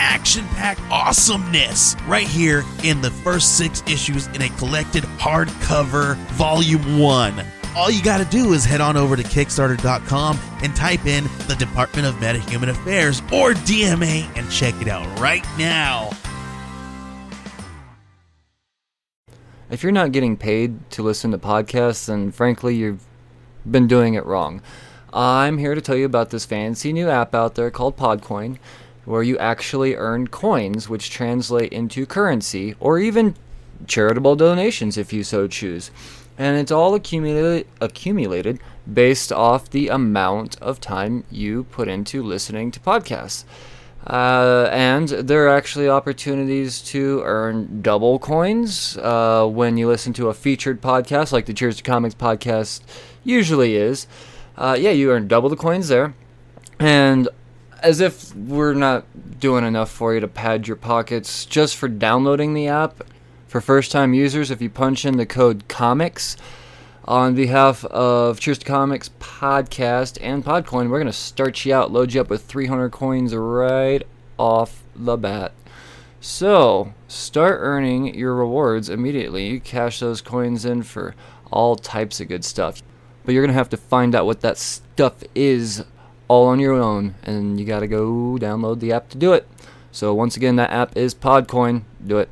action packed awesomeness right here in the first six issues in a collected hardcover volume one. All you got to do is head on over to Kickstarter.com and type in the Department of Metahuman Affairs or DMA and check it out right now. If you're not getting paid to listen to podcasts, then frankly, you've been doing it wrong. I'm here to tell you about this fancy new app out there called Podcoin where you actually earn coins which translate into currency or even charitable donations if you so choose. And it's all accumulated accumulated based off the amount of time you put into listening to podcasts. Uh, and there are actually opportunities to earn double coins uh, when you listen to a featured podcast, like the Cheers to Comics podcast usually is. Uh, yeah, you earn double the coins there. And as if we're not doing enough for you to pad your pockets just for downloading the app for first time users if you punch in the code comics on behalf of cheers to comics podcast and podcoin we're going to start you out load you up with 300 coins right off the bat. So start earning your rewards immediately. You cash those coins in for all types of good stuff. But you're going to have to find out what that stuff is all on your own, and you got to go download the app to do it. So, once again, that app is Podcoin. Do it.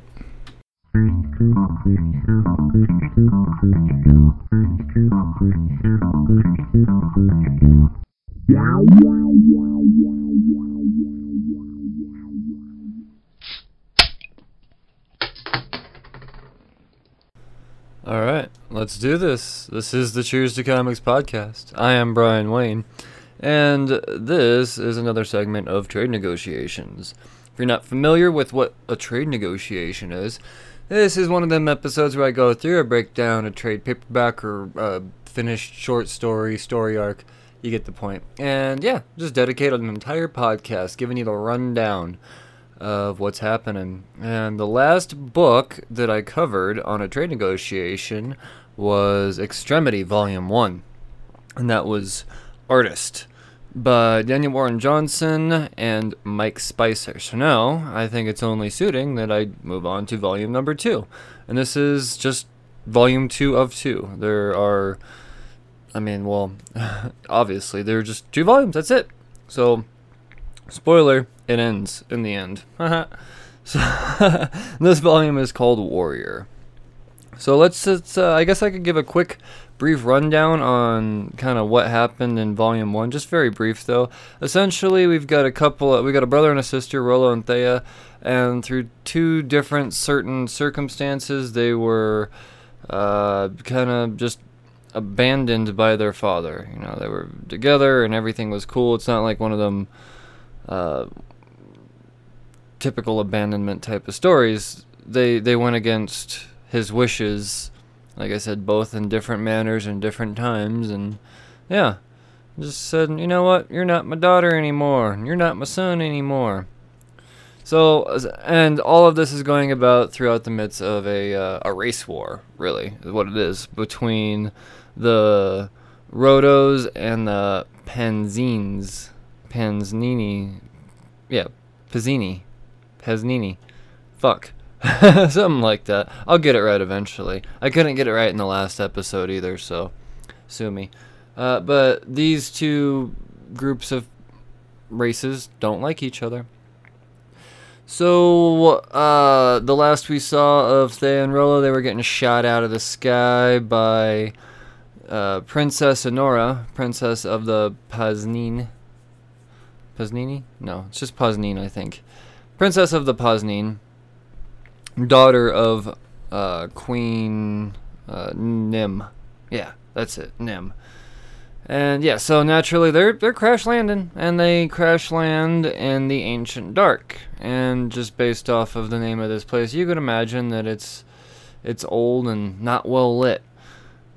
All right, let's do this. This is the Cheers to Comics podcast. I am Brian Wayne. And this is another segment of trade negotiations. If you're not familiar with what a trade negotiation is, this is one of them episodes where I go through a breakdown a trade paperback or a finished short story, story arc. You get the point. And yeah, just dedicate an entire podcast giving you the rundown of what's happening. And the last book that I covered on a trade negotiation was Extremity Volume 1. And that was Artist by Daniel Warren Johnson and Mike Spicer. So now I think it's only suiting that I move on to volume number two. And this is just volume two of two. There are, I mean, well, obviously, there are just two volumes. That's it. So, spoiler, it ends in the end. so, this volume is called Warrior. So let's, let's uh, I guess I could give a quick brief rundown on kind of what happened in volume one. Just very brief though. Essentially we've got a couple of, we got a brother and a sister Rolo and Thea and through two different certain circumstances they were uh, kind of just abandoned by their father. You know they were together and everything was cool. It's not like one of them uh, typical abandonment type of stories. They they went against his wishes like I said, both in different manners and different times, and yeah, just said, you know what, you're not my daughter anymore, you're not my son anymore. So, and all of this is going about throughout the midst of a uh, a race war, really, is what it is between the Rotos and the Panzines, Panznini, yeah, Pizzini, Paznini, fuck. Something like that. I'll get it right eventually. I couldn't get it right in the last episode either, so sue me. Uh, but these two groups of races don't like each other. So, uh, the last we saw of Thea and Rollo, they were getting shot out of the sky by uh, Princess Honora, Princess of the Paznine. Paznini? No, it's just Paznine, I think. Princess of the Paznine daughter of uh, Queen uh, Nim. Yeah, that's it, Nim. And yeah, so naturally they're they're crash landing, and they crash land in the ancient dark. And just based off of the name of this place, you could imagine that it's it's old and not well lit.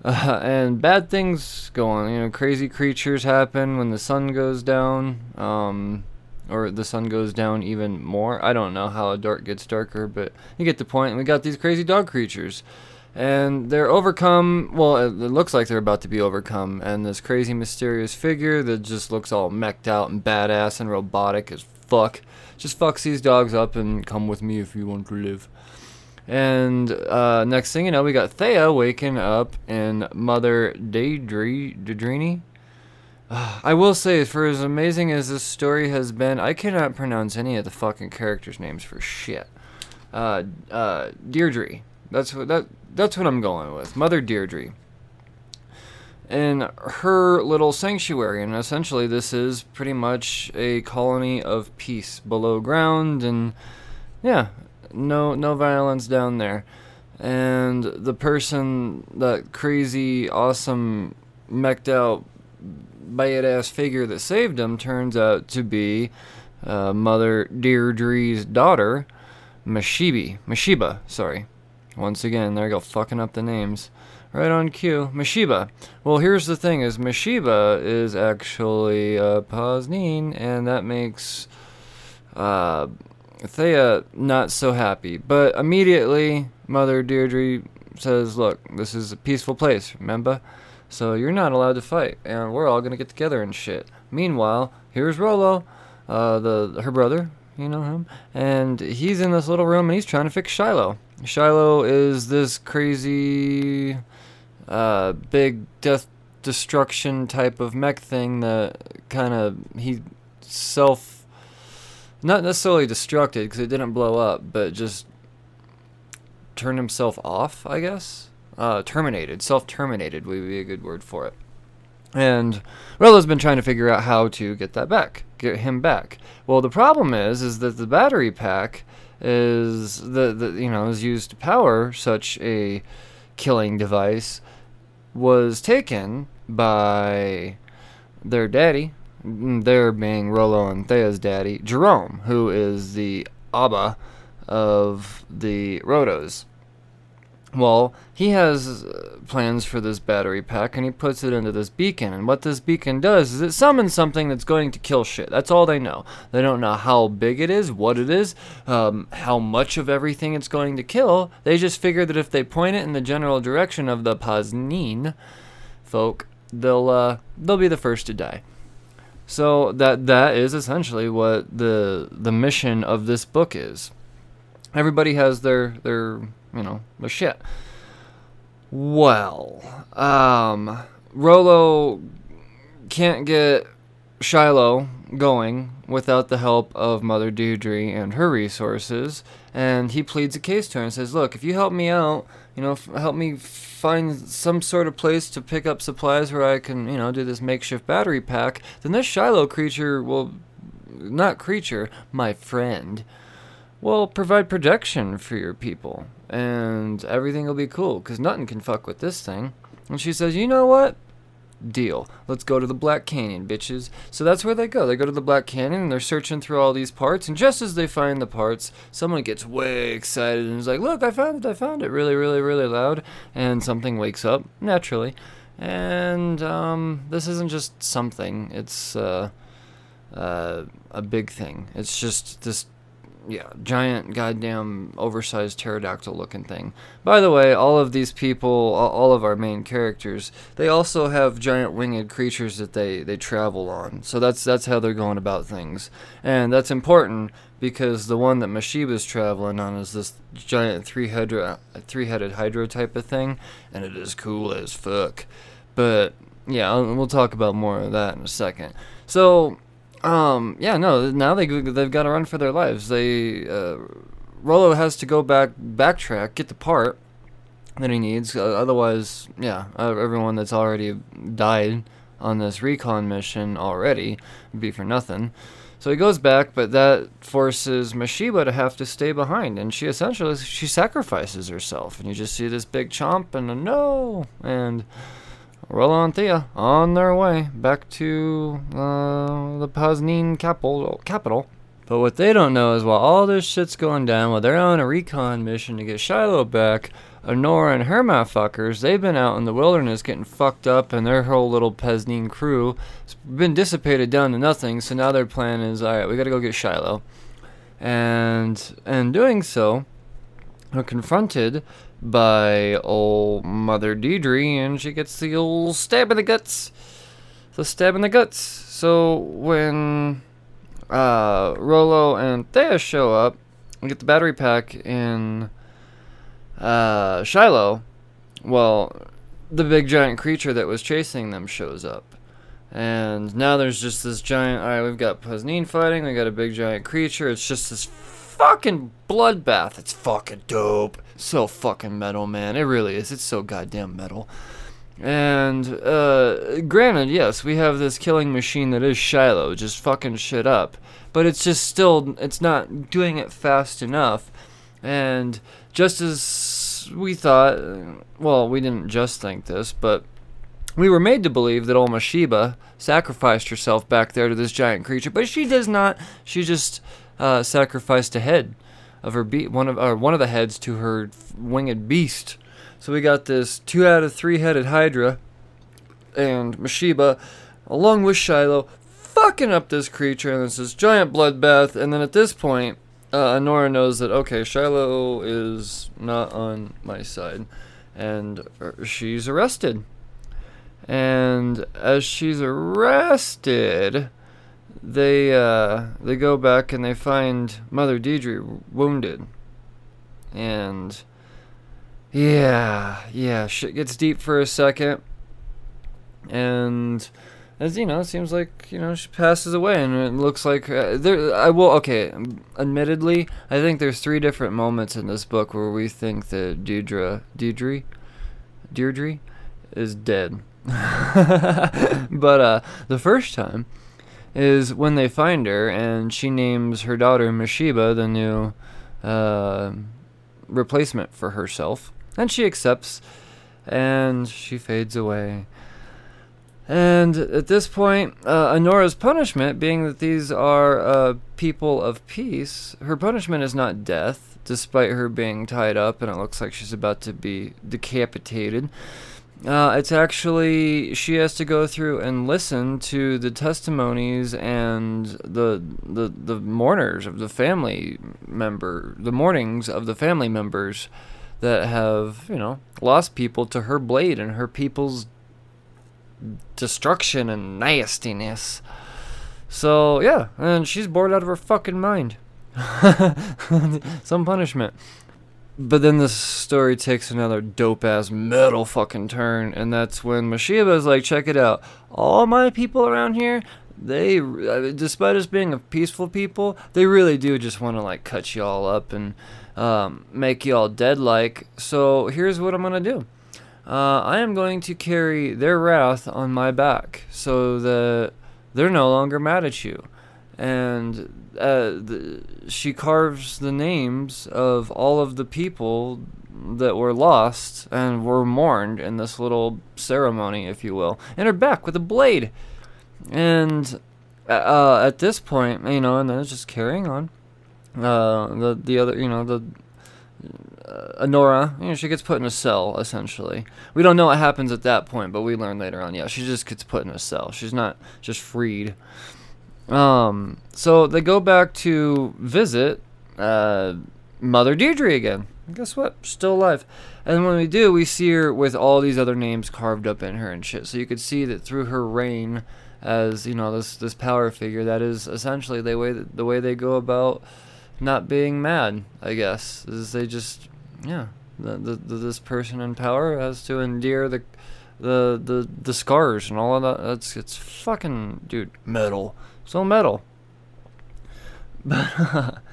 Uh, and bad things go on. You know, crazy creatures happen when the sun goes down, um, or the sun goes down even more. I don't know how a dark gets darker, but you get the point. And we got these crazy dog creatures and they're overcome. Well, it, looks like they're about to be overcome, and this crazy mysterious figure that just looks all mecked out and badass and robotic as fuck just fucks these dogs up and come with me if you want to live. And uh, next thing you know, we got Thea waking up in Mother Daedrini. I will say, for as amazing as this story has been, I cannot pronounce any of the fucking characters' names for shit. Uh, uh, Deirdre. That's what that that's what I'm going with. Mother Deirdre. In her little sanctuary, and essentially this is pretty much a colony of peace below ground, and yeah, no no violence down there. And the person, that crazy, awesome, mecked out, badass figure that saved him, turns out to be uh, Mother Deirdre's daughter, Mashibi. Mashiba, sorry. Once again, there I go, fucking up the names. Right on cue. Mashiba. Well, here's the thing: is Mashiba is actually uh, Posnine, and that makes uh, Thea not so happy. But immediately, Mother Deirdre says, "Look, this is a peaceful place. Remember." So you're not allowed to fight, and we're all gonna get together and shit. Meanwhile, here's Rolo, uh, the her brother, you know him, and he's in this little room and he's trying to fix Shiloh. Shiloh is this crazy, uh, big death destruction type of mech thing that kind of he self, not necessarily destructed because it didn't blow up, but just turned himself off, I guess. Uh, terminated, self terminated would be a good word for it. And Rello's been trying to figure out how to get that back, get him back. Well, the problem is, is that the battery pack is the, the you know is used to power such a killing device was taken by their daddy, their being Rollo and Thea's daddy, Jerome, who is the Abba of the Rotos. Well, he has uh, plans for this battery pack and he puts it into this beacon. And what this beacon does is it summons something that's going to kill shit. That's all they know. They don't know how big it is, what it is, um, how much of everything it's going to kill. They just figure that if they point it in the general direction of the Posnine folk, they'll uh, they'll be the first to die. So that that is essentially what the the mission of this book is. Everybody has their their you know, the shit. Well, um, Rollo can't get Shiloh going without the help of Mother Deirdre and her resources, and he pleads a case to her and says, "Look, if you help me out, you know, f- help me find some sort of place to pick up supplies where I can, you know, do this makeshift battery pack, then this Shiloh creature will, not creature, my friend." Will provide protection for your people and everything will be cool because nothing can fuck with this thing. And she says, You know what? Deal. Let's go to the Black Canyon, bitches. So that's where they go. They go to the Black Canyon and they're searching through all these parts. And just as they find the parts, someone gets way excited and is like, Look, I found it, I found it. Really, really, really loud. And something wakes up, naturally. And um, this isn't just something, it's uh, uh, a big thing. It's just this yeah, giant goddamn oversized pterodactyl looking thing. By the way, all of these people, all of our main characters, they also have giant winged creatures that they they travel on. So that's that's how they're going about things. And that's important because the one that Mashiba's traveling on is this giant three-headed three-headed hydra type of thing, and it is cool as fuck. But yeah, we'll talk about more of that in a second. So um, yeah, no. Now they they've got to run for their lives. They uh, Rollo has to go back, backtrack, get the part that he needs. Uh, otherwise, yeah, uh, everyone that's already died on this recon mission already would be for nothing. So he goes back, but that forces Mashiba to have to stay behind, and she essentially she sacrifices herself, and you just see this big chomp and a no, and Rollo and Thea on their way back to uh, the Paznine capital. capital. But what they don't know is while all this shit's going down, while they're on a recon mission to get Shiloh back, Honora and her motherfuckers, they've been out in the wilderness getting fucked up, and their whole little Peznine crew has been dissipated down to nothing. So now their plan is, all right, we got to go get Shiloh, and in doing so, are confronted by old Mother Deidre, and she gets the old stab in the guts. The stab in the guts. So when uh, Rollo and Thea show up, we get the battery pack in uh, Shiloh. Well, the big giant creature that was chasing them shows up. And now there's just this giant. Alright, we've got Paznine fighting, we got a big giant creature. It's just this fucking bloodbath. It's fucking dope. So fucking metal, man. It really is. It's so goddamn metal. And, uh, granted, yes, we have this killing machine that is Shiloh, just fucking shit up. But it's just still, it's not doing it fast enough. And just as we thought, well, we didn't just think this, but we were made to believe that Olma Sheba sacrificed herself back there to this giant creature, but she does not. She just uh, sacrificed a head of her be- one of or one of the heads to her winged beast. So we got this two out of three headed Hydra and Mashiba, along with Shiloh, fucking up this creature, and it's this giant bloodbath. And then at this point, uh, Honora knows that okay, Shiloh is not on my side, and uh, she's arrested. And as she's arrested, they uh, they go back and they find Mother Deidre wounded, and yeah, yeah, shit gets deep for a second, and as you know, it seems like you know she passes away, and it looks like uh, there. I will okay. Admittedly, I think there's three different moments in this book where we think that Deirdre, Deirdre, Deirdre, is dead. but uh, the first time is when they find her, and she names her daughter Mashiba the new uh, replacement for herself, and she accepts, and she fades away. And at this point, uh, Honora's punishment, being that these are uh, people of peace, her punishment is not death, despite her being tied up and it looks like she's about to be decapitated. Uh, it's actually she has to go through and listen to the testimonies and the the the mourners of the family member, the mournings of the family members that have you know lost people to her blade and her people's destruction and nastiness. So yeah, and she's bored out of her fucking mind. Some punishment. But then the story takes another dope ass metal fucking turn, and that's when Mashiba is like, check it out. All my people around here, they, uh, despite us being a peaceful people, they really do just want to like cut you all up and um, make you all dead like. So here's what I'm gonna do uh, I am going to carry their wrath on my back so that they're no longer mad at you. And uh, the, she carves the names of all of the people that were lost and were mourned in this little ceremony, if you will, in her back with a blade. And uh, uh at this point, you know, and then it's just carrying on. Uh, the the other, you know, the uh, Honora, you know, she gets put in a cell essentially. We don't know what happens at that point, but we learn later on. Yeah, she just gets put in a cell. She's not just freed. Um, so they go back to visit uh, Mother Deirdre again. guess what? Still alive. And when we do, we see her with all these other names carved up in her and shit. So you could see that through her reign as you know this this power figure, that is essentially the way that, the way they go about not being mad. I guess is they just yeah, the, the, the, this person in power has to endear the the the the scars and all of that. That's it's fucking dude metal, so metal. But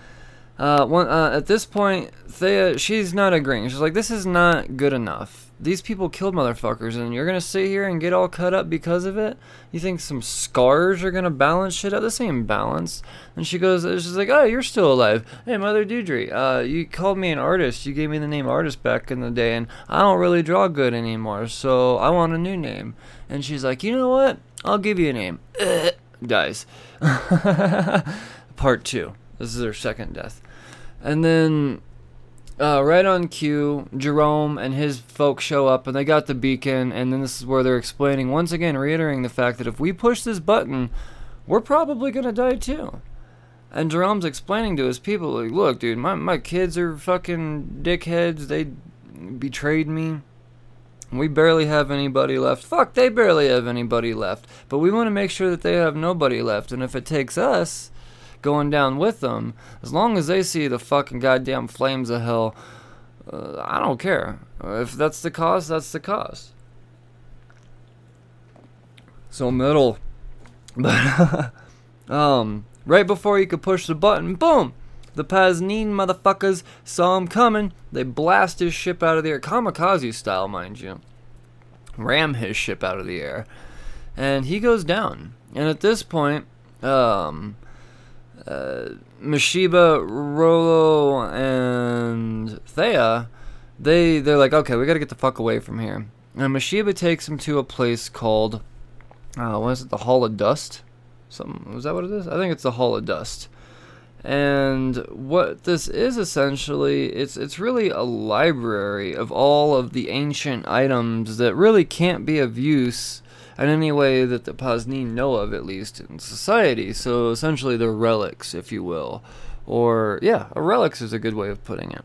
Uh, one, uh, at this point, Thea, she's not agreeing. She's like, this is not good enough. These people killed motherfuckers, and you're gonna sit here and get all cut up because of it? You think some scars are gonna balance shit out? This ain't balance. And she goes, she's like, oh, you're still alive. Hey, Mother Deirdre, uh, you called me an artist. You gave me the name artist back in the day, and I don't really draw good anymore, so I want a new name. And she's like, you know what? I'll give you a name. Dies. Part two. This is her second death. And then, uh, right on cue, Jerome and his folks show up and they got the beacon. And then this is where they're explaining, once again, reiterating the fact that if we push this button, we're probably going to die too. And Jerome's explaining to his people, like, look, dude, my, my kids are fucking dickheads. They betrayed me. We barely have anybody left. Fuck, they barely have anybody left. But we want to make sure that they have nobody left. And if it takes us going down with them, as long as they see the fucking goddamn flames of hell, uh, I don't care. If that's the cause, that's the cause. So middle. But, um, right before you could push the button, boom! The Pazneen motherfuckers saw him coming. They blast his ship out of the air, kamikaze style, mind you. Ram his ship out of the air, and he goes down. And at this point, um, uh, Mashiba, Rolo, and Thea, they they're like, okay, we gotta get the fuck away from here. And Mashiba takes him to a place called, uh, what is it, the Hall of Dust? Something was that what it is? I think it's the Hall of Dust. And what this is essentially, it's it's really a library of all of the ancient items that really can't be of use in any way that the Pazneen know of, at least in society. So essentially, they're relics, if you will, or yeah, a relics is a good way of putting it.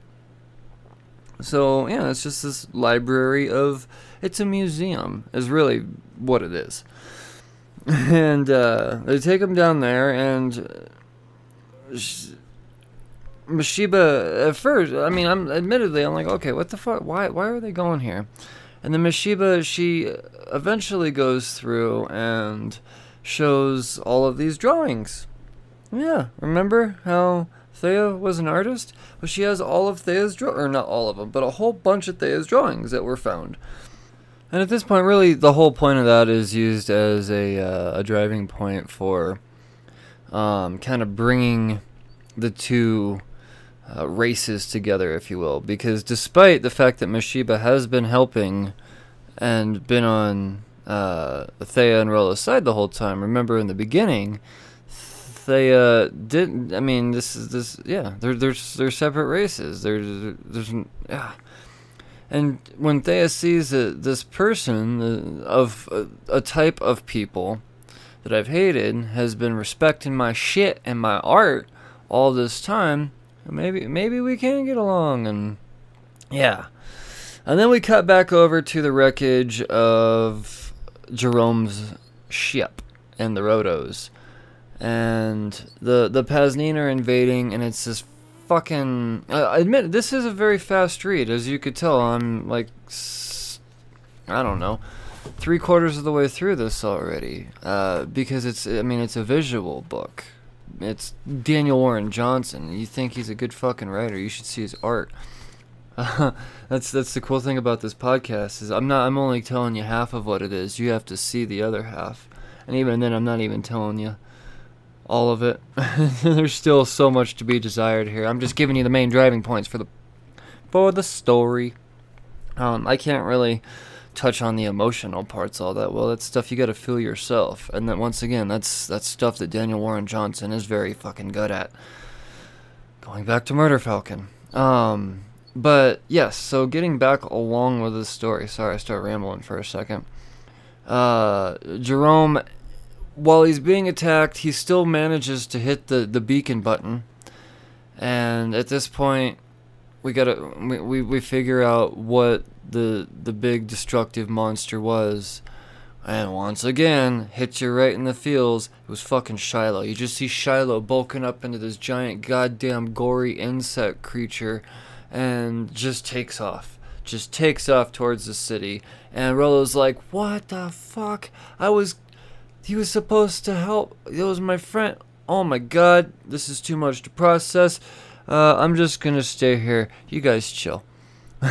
So yeah, it's just this library of. It's a museum, is really what it is. And uh, they take them down there, and Mashiba at first, I mean, I'm admittedly, I'm like, okay, what the fuck? Why, why are they going here? And then Mashiba, she eventually goes through and shows all of these drawings. Yeah, remember how Thea was an artist? Well, she has all of Thea's draw, or not all of them, but a whole bunch of Thea's drawings that were found. And at this point, really, the whole point of that is used as a uh, a driving point for um, kind of bringing the two uh, races together, if you will. Because despite the fact that Mashiba has been helping and been on uh, Thea and Rolo's side the whole time, remember in the beginning, Thea didn't. I mean, this is this. Yeah, they're they're they're separate races. There's there's yeah. And when Thea sees that this person uh, of uh, a type of people that I've hated has been respecting my shit and my art all this time, maybe maybe we can get along and yeah. And then we cut back over to the wreckage of Jerome's ship and the Rotos. And the the Pazneen are invading and it's this fucking I admit this is a very fast read as you could tell I'm like I don't know three quarters of the way through this already uh, because it's I mean it's a visual book. It's Daniel Warren Johnson. You think he's a good fucking writer? You should see his art. Uh, that's that's the cool thing about this podcast is I'm not I'm only telling you half of what it is. You have to see the other half, and even then I'm not even telling you all of it. There's still so much to be desired here. I'm just giving you the main driving points for the for the story. Um, I can't really touch on the emotional parts all that well. That's stuff you got to feel yourself. And then once again, that's that's stuff that Daniel Warren Johnson is very fucking good at. Going back to Murder Falcon. Um, but yes, so getting back along with the story. Sorry, I start rambling for a second. Uh, Jerome, while he's being attacked, he still manages to hit the the beacon button. And at this point, we gotta we, we, we figure out what the the big destructive monster was. And once again, hits you right in the feels. It was fucking Shiloh. You just see Shiloh bulking up into this giant goddamn gory insect creature and just takes off. Just takes off towards the city. And Rolo's like, What the fuck? I was. He was supposed to help. It was my friend. Oh my god, this is too much to process. Uh, I'm just gonna stay here. You guys chill.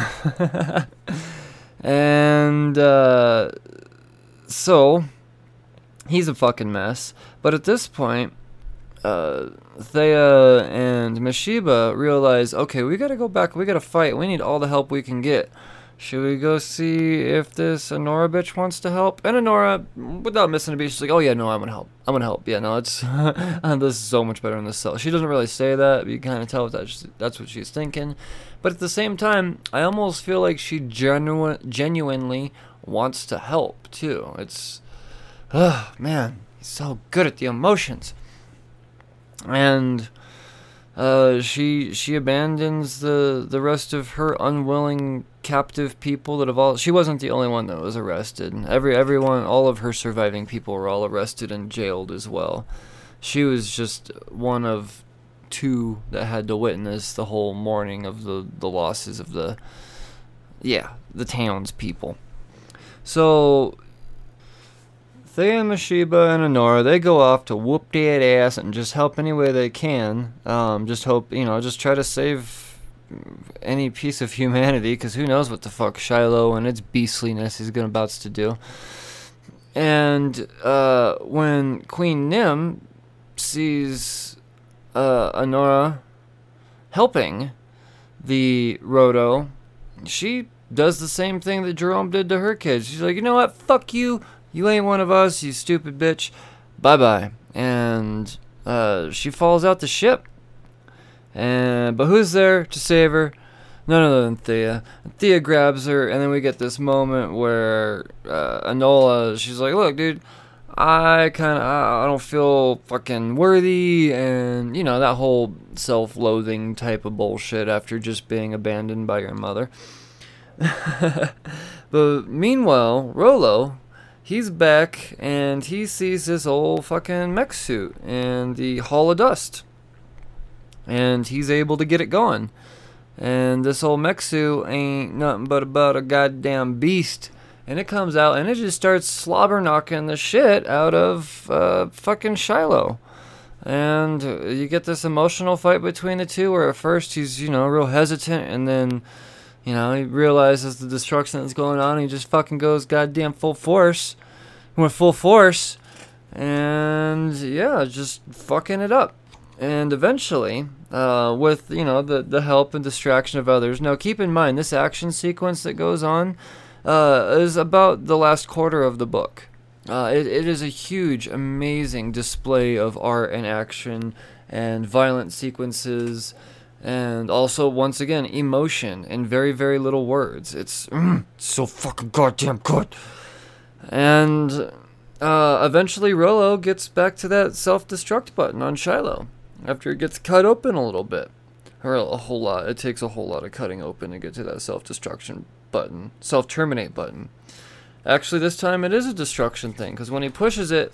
and uh, so he's a fucking mess. But at this point, uh, Thea and Meshiba realize, okay, we gotta go back. We gotta fight. We need all the help we can get. Should we go see if this Anora bitch wants to help? And Anora, without missing a beat, she's like, oh yeah, no, I'm gonna help. I'm gonna help. Yeah, no, it's this is so much better in this cell. She doesn't really say that, but you kind of tell that that's what she's thinking. But at the same time, I almost feel like she genu- genuinely wants to help too. It's, oh man, he's so good at the emotions. And uh, she she abandons the the rest of her unwilling captive people that have all. She wasn't the only one that was arrested. Every everyone, all of her surviving people were all arrested and jailed as well. She was just one of two that had to witness the whole mourning of the the losses of the yeah the townspeople. So Thea, Meshiba, and Honora, they go off to whoop that ass and just help any way they can. Um, just hope, you know, just try to save any piece of humanity, because who knows what the fuck Shiloh and its beastliness is gonna about to do. And uh, when Queen Nim sees uh, Anora helping the Roto, she does the same thing that Jerome did to her kids. She's like, you know what? Fuck you. You ain't one of us, you stupid bitch. Bye bye. And uh, she falls out the ship. And but who's there to save her? None other than Thea. Thea grabs her, and then we get this moment where uh, Enola, she's like, "Look, dude, I kind of I don't feel fucking worthy, and you know that whole self-loathing type of bullshit after just being abandoned by your mother." but meanwhile, Rolo, he's back and he sees this old fucking mech suit and the Hall of Dust. And he's able to get it going. And this old suit ain't nothing but about a goddamn beast. And it comes out and it just starts slobber knocking the shit out of uh, fucking Shiloh. And you get this emotional fight between the two where at first he's, you know, real hesitant and then you know, he realizes the destruction that's going on. he just fucking goes goddamn full force. Went full force. And yeah, just fucking it up. And eventually, uh, with, you know, the, the help and distraction of others. Now, keep in mind, this action sequence that goes on uh, is about the last quarter of the book. Uh, it, it is a huge, amazing display of art and action and violent sequences and also once again emotion in very very little words it's mm, so fucking goddamn good and uh, eventually Rolo gets back to that self-destruct button on Shiloh after it gets cut open a little bit. Or a whole lot it takes a whole lot of cutting open to get to that self-destruction button self-terminate button. Actually this time it is a destruction thing because when he pushes it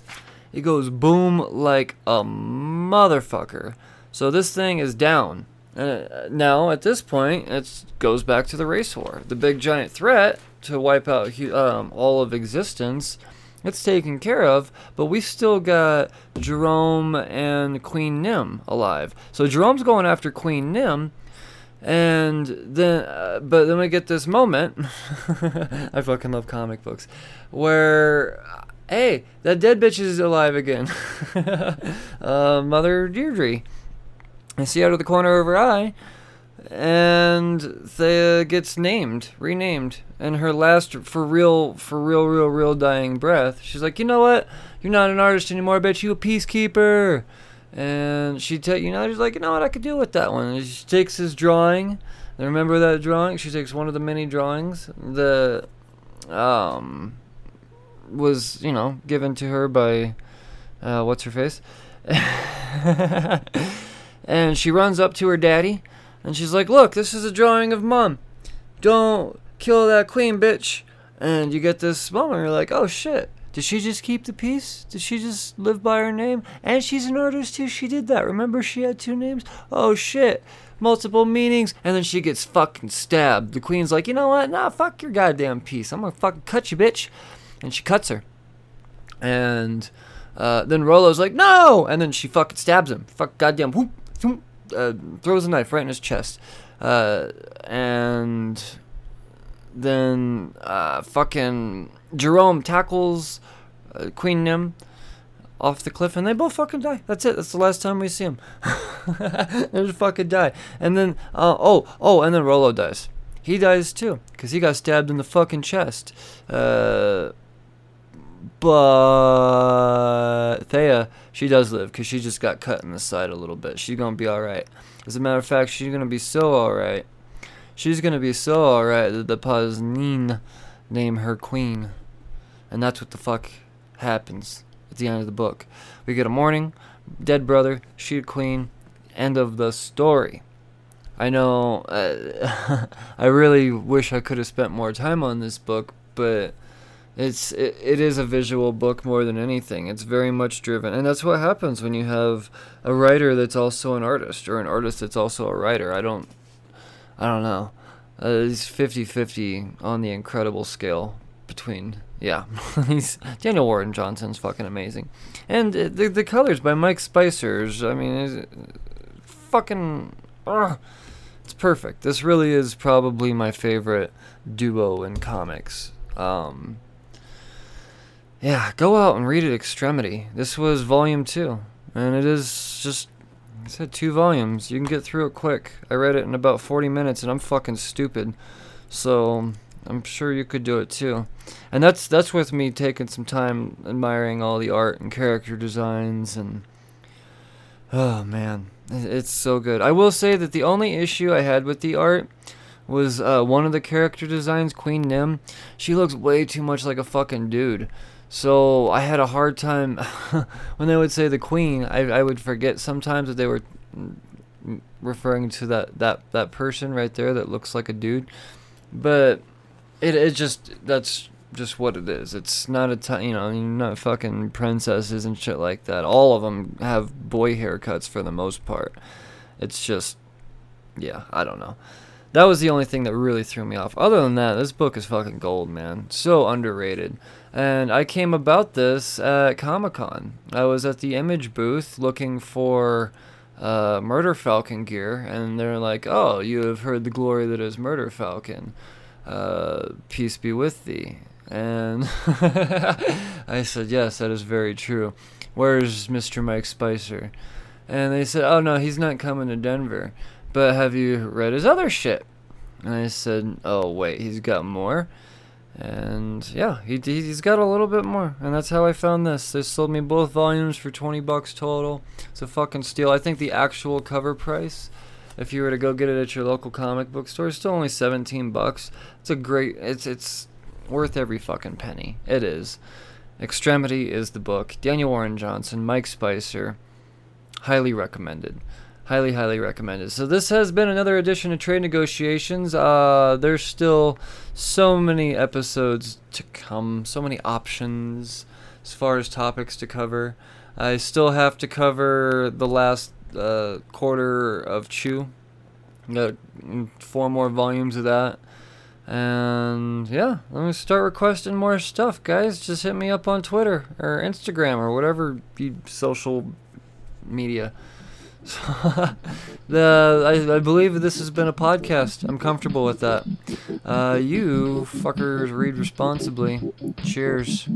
it goes boom like a motherfucker. So this thing is down. Uh, now, at this point, it goes back to the race war. The big giant threat to wipe out um, all of existence, it's taken care of, but we still got Jerome and Queen Nim alive. So Jerome's going after Queen Nim, and then, uh, but then we get this moment. I fucking love comic books, where hey, that dead bitch is alive again. uh, Mother Deirdre I see out of the corner of her eye, and Thea gets named, renamed, and her last for real, for real, real, real dying breath, she's like, you know what? You're not an artist anymore, bitch. You a peacekeeper. And she take, you know, she's like, you know what? I could deal with that one. And she takes his drawing. And remember that drawing? She takes one of the many drawings that um was, you know, given to her by uh, what's her face. And she runs up to her daddy and she's like, Look, this is a drawing of mom. Don't kill that queen, bitch. And you get this moment, you're like, Oh shit. Did she just keep the peace? Did she just live by her name? And she's an artist too. She did that. Remember, she had two names? Oh shit. Multiple meanings. And then she gets fucking stabbed. The queen's like, you know what? Nah, fuck your goddamn peace. I'm gonna fucking cut you, bitch. And she cuts her. And uh, then Rolo's like, no! And then she fucking stabs him. Fuck goddamn whoop uh, throws a knife right in his chest, uh, and then uh, fucking Jerome tackles uh, Queen Nim off the cliff, and they both fucking die. That's it. That's the last time we see them. they just fucking die. And then, uh, oh, oh, and then Rolo dies. He dies too, because he got stabbed in the fucking chest. But Thea, she does live, because she just got cut in the side a little bit. She's gonna be alright. As a matter of fact, she's gonna be so alright. She's gonna be so alright that the Pazneen name her queen. And that's what the fuck happens at the end of the book. We get a morning, dead brother, she a queen, end of the story. I know uh, I really wish I could have spent more time on this book, but it's it, it is a visual book more than anything. It's very much driven, and that's what happens when you have a writer that's also an artist or an artist that's also a writer. I don't I don't know. Uh, it's 50-50 on the incredible scale between yeah, he's Daniel Warren Johnson's fucking amazing, and uh, the the colors by Mike Spicers. I mean, it's, fucking, uh, it's perfect. This really is probably my favorite duo in comics. Um, yeah, go out and read it. Extremity. This was volume two, and it is just. I said two volumes. You can get through it quick. I read it in about 40 minutes, and I'm fucking stupid. So I'm sure you could do it too. And that's that's with me taking some time admiring all the art and character designs and oh man, it's so good. I will say that the only issue I had with the art was uh, one of the character designs, Queen Nim. She looks way too much like a fucking dude. So I had a hard time when they would say the queen. I I would forget sometimes that they were referring to that that that person right there that looks like a dude. But it it just that's just what it is. It's not a you know you're not fucking princesses and shit like that. All of them have boy haircuts for the most part. It's just yeah, I don't know. That was the only thing that really threw me off. Other than that, this book is fucking gold, man. So underrated. And I came about this at Comic Con. I was at the Image booth looking for uh, Murder Falcon gear, and they're like, "Oh, you have heard the glory that is Murder Falcon." uh, peace be with thee. And I said, yes, that is very true. Where's Mr. Mike Spicer? And they said, oh no, he's not coming to Denver. But have you read his other shit? And I said, oh wait, he's got more. And yeah, he he's got a little bit more, and that's how I found this. They sold me both volumes for twenty bucks total. It's a fucking steal. I think the actual cover price if you were to go get it at your local comic book store, it's still only 17 bucks. It's a great it's it's worth every fucking penny. It is. Extremity is the book. Daniel Warren Johnson, Mike Spicer. Highly recommended. Highly, highly recommended. So this has been another edition of Trade Negotiations. Uh, there's still so many episodes to come, so many options as far as topics to cover. I still have to cover the last uh, quarter of Chew. Got four more volumes of that. And yeah, let me start requesting more stuff, guys. Just hit me up on Twitter or Instagram or whatever you social media. the I, I believe this has been a podcast. I'm comfortable with that. Uh, you fuckers read responsibly. Cheers.